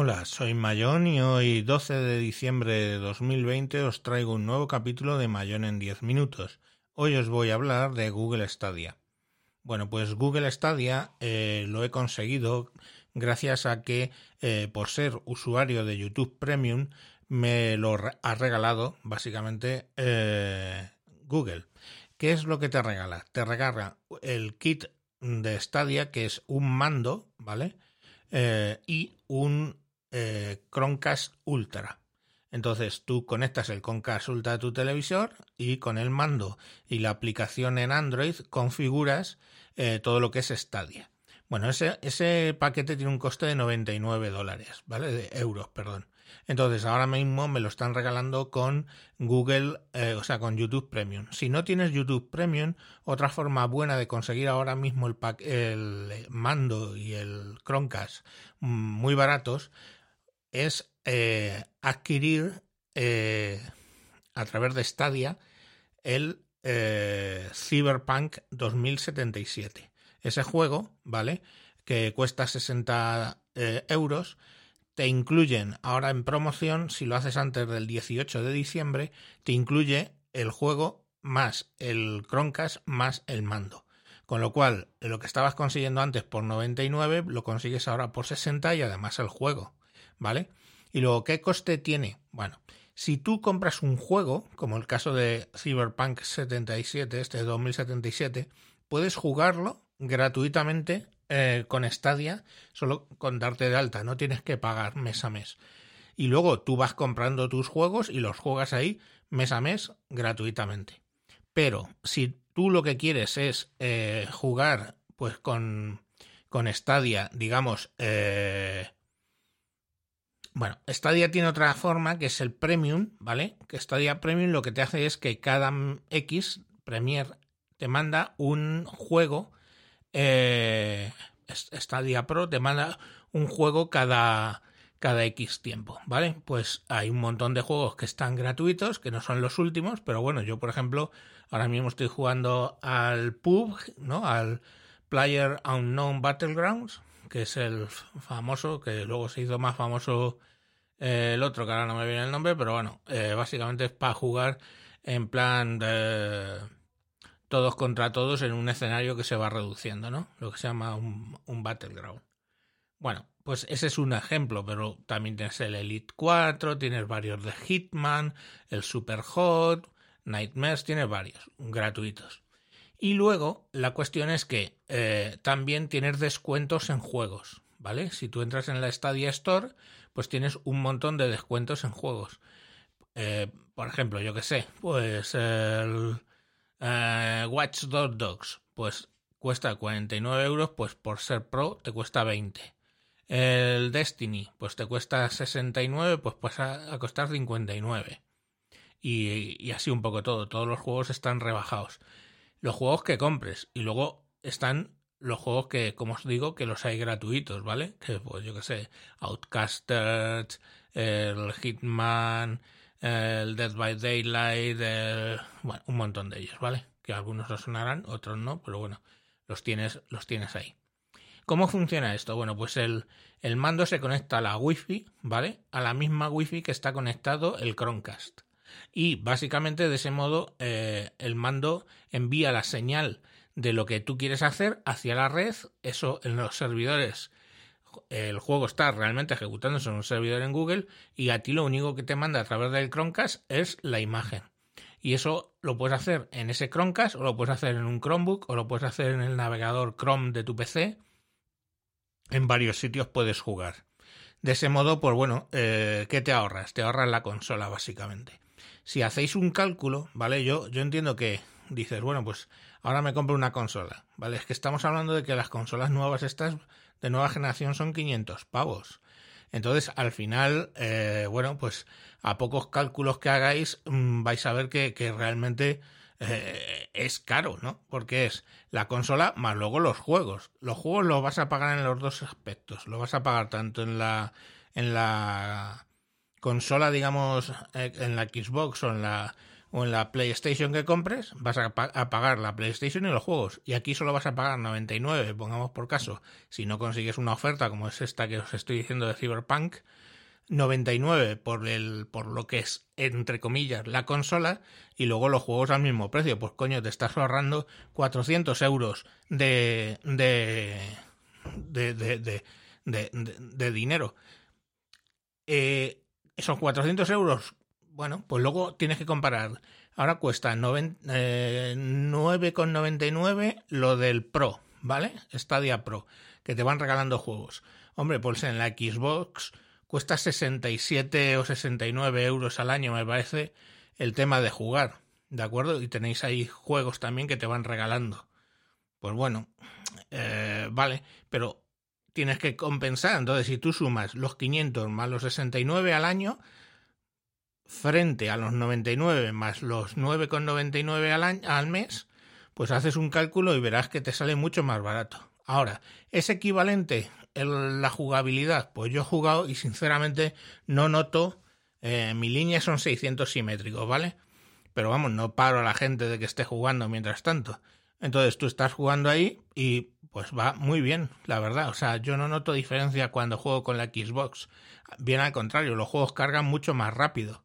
Hola, soy Mayón y hoy 12 de diciembre de 2020 os traigo un nuevo capítulo de Mayón en 10 minutos. Hoy os voy a hablar de Google Stadia. Bueno, pues Google Stadia eh, lo he conseguido gracias a que eh, por ser usuario de YouTube Premium me lo ha regalado básicamente eh, Google. ¿Qué es lo que te regala? Te regala el kit de Stadia que es un mando, ¿vale? Y un eh, Chromecast Ultra. Entonces tú conectas el Chromecast Ultra a tu televisor y con el mando y la aplicación en Android configuras eh, todo lo que es Stadia. Bueno, ese, ese paquete tiene un coste de 99 dólares, ¿vale? De euros, perdón. Entonces, ahora mismo me lo están regalando con Google, eh, o sea, con YouTube Premium. Si no tienes YouTube Premium, otra forma buena de conseguir ahora mismo el, mando y el Chromecast mm, muy baratos es eh, adquirir eh, a través de Stadia el Cyberpunk 2077. Ese juego, ¿vale? Que cuesta 60 euros te incluyen ahora en promoción, si lo haces antes del 18 de diciembre, te incluye el juego más el Chromecast más el mando. Con lo cual, lo que estabas consiguiendo antes por 99 lo consigues ahora por 60 y además el juego, ¿vale? Y luego, ¿qué coste tiene? Bueno, si tú compras un juego, como el caso de Cyberpunk 77, este 2077, puedes jugarlo gratuitamente eh, con Stadia, solo con darte de alta, no tienes que pagar mes a mes. Y luego tú vas comprando tus juegos y los juegas ahí mes a mes gratuitamente. Pero si tú lo que quieres es eh, jugar pues con, con Stadia, digamos, eh, bueno, Stadia tiene otra forma que es el Premium, ¿vale? Que Stadia Premium lo que te hace es que cada X Premier te manda un juego eh, Stadia Pro te manda un juego cada, cada X tiempo, ¿vale? Pues hay un montón de juegos que están gratuitos, que no son los últimos, pero bueno, yo por ejemplo ahora mismo estoy jugando al PUB, ¿no? Al Player Unknown Battlegrounds, que es el famoso, que luego se hizo más famoso eh, el otro, que ahora no me viene el nombre, pero bueno, eh, básicamente es para jugar en plan todos contra todos en un escenario que se va reduciendo, ¿no? Lo que se llama un, un battleground. Bueno, pues ese es un ejemplo, pero también tienes el Elite 4, tienes varios de Hitman, el Super Hot, Nightmares, tienes varios gratuitos. Y luego la cuestión es que eh, también tienes descuentos en juegos, ¿vale? Si tú entras en la Stadia Store, pues tienes un montón de descuentos en juegos. Eh, por ejemplo, yo que sé, pues el eh, Watch Dogs, pues cuesta 49 euros, pues por ser pro te cuesta 20. El Destiny, pues te cuesta 69, pues pasa a costar 59. Y, y así un poco todo. Todos los juegos están rebajados. Los juegos que compres. Y luego están los juegos que, como os digo, que los hay gratuitos, ¿vale? Que pues yo que sé, Outcasters, el Hitman, el Dead by Daylight, bueno, un montón de ellos, ¿vale? Que algunos los sonarán, otros no, pero bueno, los tienes, los tienes ahí. ¿Cómo funciona esto? Bueno, pues el, el mando se conecta a la Wi-Fi, ¿vale? A la misma Wi-Fi que está conectado el Chromecast. Y básicamente de ese modo eh, el mando envía la señal de lo que tú quieres hacer hacia la red. Eso en los servidores el juego está realmente ejecutándose en un servidor en Google y a ti lo único que te manda a través del Chromecast es la imagen. Y eso lo puedes hacer en ese Chromecast o lo puedes hacer en un Chromebook o lo puedes hacer en el navegador Chrome de tu PC. En varios sitios puedes jugar. De ese modo, pues bueno, eh, ¿qué te ahorras? Te ahorras la consola, básicamente. Si hacéis un cálculo, ¿vale? Yo, yo entiendo que dices, bueno, pues ahora me compro una consola, ¿vale? Es que estamos hablando de que las consolas nuevas estas de nueva generación son 500 pavos. Entonces, al final, eh, bueno, pues a pocos cálculos que hagáis mm, vais a ver que, realmente eh, es caro, ¿no? Porque es la consola más luego los juegos. Los juegos los vas a pagar en los dos aspectos. Lo vas a pagar tanto en la en la consola, digamos, eh, en la Xbox o en la o en la PlayStation que compres, vas a, pagar la PlayStation y los juegos. Y aquí solo vas a pagar 99, pongamos por caso, si no consigues una oferta como es esta que os estoy diciendo de Cyberpunk, 99 por el por lo que es entre comillas la consola y luego los juegos al mismo precio. Pues coño te estás ahorrando 400 euros de de de, de, de, de dinero. Eh, esos 400 euros bueno pues luego tienes que comparar ahora cuesta 9,99 eh, lo del Pro vale Stadia Pro que te van regalando juegos hombre pues en la Xbox cuesta 67 o 69 euros al año, me parece, el tema de jugar, ¿de acuerdo? Y tenéis ahí juegos también que te van regalando. Pues bueno, eh, vale, pero tienes que compensar. Entonces, si tú sumas los 500 más los 69 al año, frente a los 99 más los 9,99 al, al mes, pues haces un cálculo y verás que te sale mucho más barato. Ahora, ¿es equivalente la jugabilidad? Pues yo he jugado y sinceramente no noto. Eh, mi línea son 600 simétricos, ¿vale? Pero vamos, no paro a la gente de que esté jugando mientras tanto. Entonces tú estás jugando ahí y pues va muy bien, la verdad. O sea, yo no noto diferencia cuando juego con la Xbox. Bien al contrario, los juegos cargan mucho más rápido,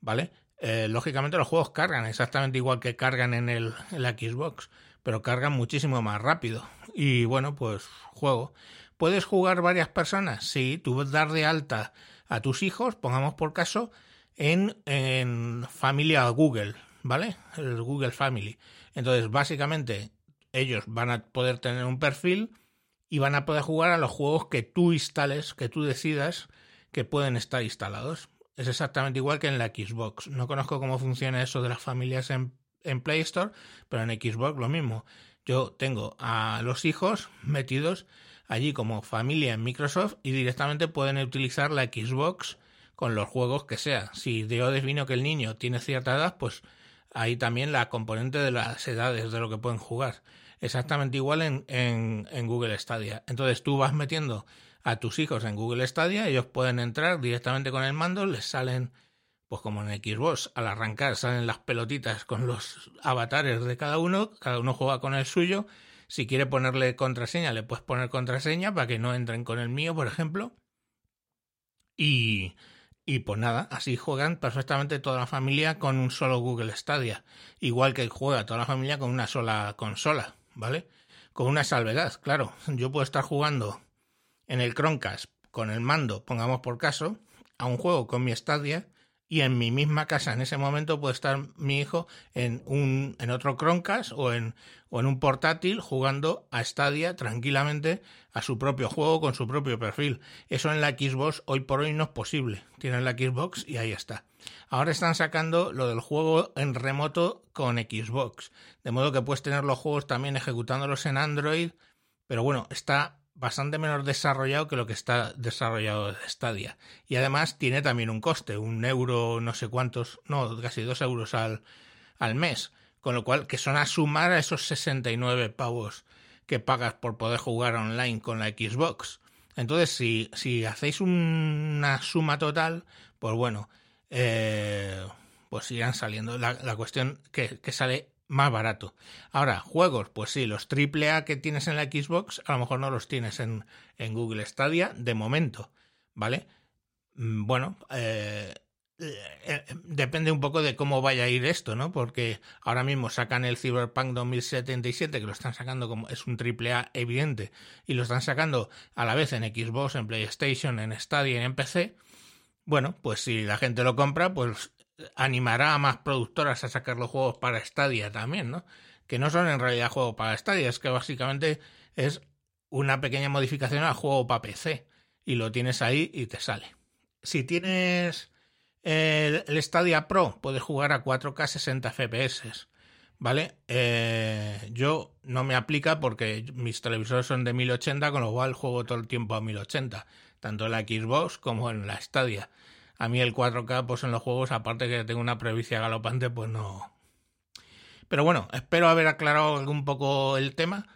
¿vale? Eh, lógicamente los juegos cargan exactamente igual que cargan en, el, en la Xbox, pero cargan muchísimo más rápido. Y bueno, pues juego. ¿Puedes jugar varias personas? Sí, tú dar de alta a tus hijos, pongamos por caso, en, en familia Google, ¿vale? El Google Family. Entonces, básicamente, ellos van a poder tener un perfil y van a poder jugar a los juegos que tú instales, que tú decidas que pueden estar instalados. Es exactamente igual que en la Xbox. No conozco cómo funciona eso de las familias en, en Play Store, pero en Xbox lo mismo. Yo tengo a los hijos metidos allí como familia en Microsoft y directamente pueden utilizar la Xbox con los juegos que sea. Si yo defino que el niño tiene cierta edad, pues ahí también la componente de las edades de lo que pueden jugar. Exactamente igual en, en, Google Stadia. Entonces tú vas metiendo a tus hijos en Google Stadia, ellos pueden entrar directamente con el mando, les salen, pues como en Xbox, al arrancar salen las pelotitas con los avatares de cada uno, cada uno juega con el suyo si quiere ponerle contraseña, le puedes poner contraseña para que no entren con el mío, por ejemplo. Y, y pues nada, así juegan perfectamente toda la familia con un solo Google Stadia. Igual que juega toda la familia con una sola consola, ¿vale? Con una salvedad, claro. Yo puedo estar jugando en el Chromecast con el mando, pongamos por caso, a un juego con mi Stadia y en mi misma casa en ese momento puede estar mi hijo en un en otro Chromecast o en o en un portátil jugando a Stadia tranquilamente a su propio juego con su propio perfil. Eso en la Xbox hoy por hoy no es posible. Tienen la Xbox y ahí está. Ahora están sacando lo del juego en remoto con Xbox, de modo que puedes tener los juegos también ejecutándolos en Android, pero bueno, está bastante menos desarrollado que lo que está desarrollado de Stadia. Y además tiene también un coste, un euro, no sé cuántos, no, casi dos euros al, al mes. Con lo cual, que son a sumar a esos 69 pavos que pagas por poder jugar online con la Xbox. Entonces, si, si hacéis una suma total, pues bueno, eh, pues irán saliendo. La, la cuestión que, que sale más barato. Ahora, juegos, pues sí, los AAA que tienes en la Xbox, a lo mejor no los tienes en, en Google Stadia de momento, ¿vale? Mm, bueno, eh, eh, depende un poco de cómo vaya a ir esto, ¿no? Porque ahora mismo sacan el Cyberpunk 2077, que lo están sacando como es un AAA evidente, y lo están sacando a la vez en Xbox, en PlayStation, en Stadia y en PC. Bueno, pues si la gente lo compra, pues animará a más productoras a sacar los juegos para Stadia también, ¿no? Que no son en realidad juegos para Stadia, es que básicamente es una pequeña modificación al juego para PC y lo tienes ahí y te sale. Si tienes el, Stadia Pro, puedes jugar a 4K 60 FPS, ¿vale? Eh, yo no me aplica porque mis televisores son de 1080, con lo cual juego todo el tiempo a 1080, tanto en la Xbox como en la Stadia a mí el 4K, pues en los juegos, aparte que tengo una previcia galopante, pues no. Pero bueno, espero haber aclarado algún poco el tema.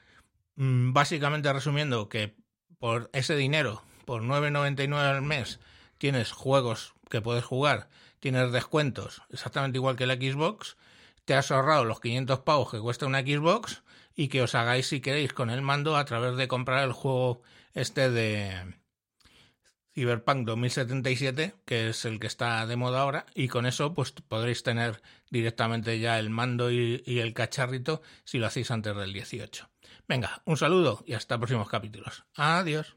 Mm, básicamente resumiendo que por ese dinero, por 9,99 al mes, tienes juegos que puedes jugar tienes descuentos exactamente igual que la Xbox, te has ahorrado los 500 pavos que cuesta una Xbox y que os hagáis si queréis con el mando a través de comprar el juego este de Cyberpunk 2077, que es el que está de moda ahora, y con eso pues podréis tener directamente ya el mando y, y el cacharrito si lo hacéis antes del 18. Venga, un saludo y hasta próximos capítulos. Adiós.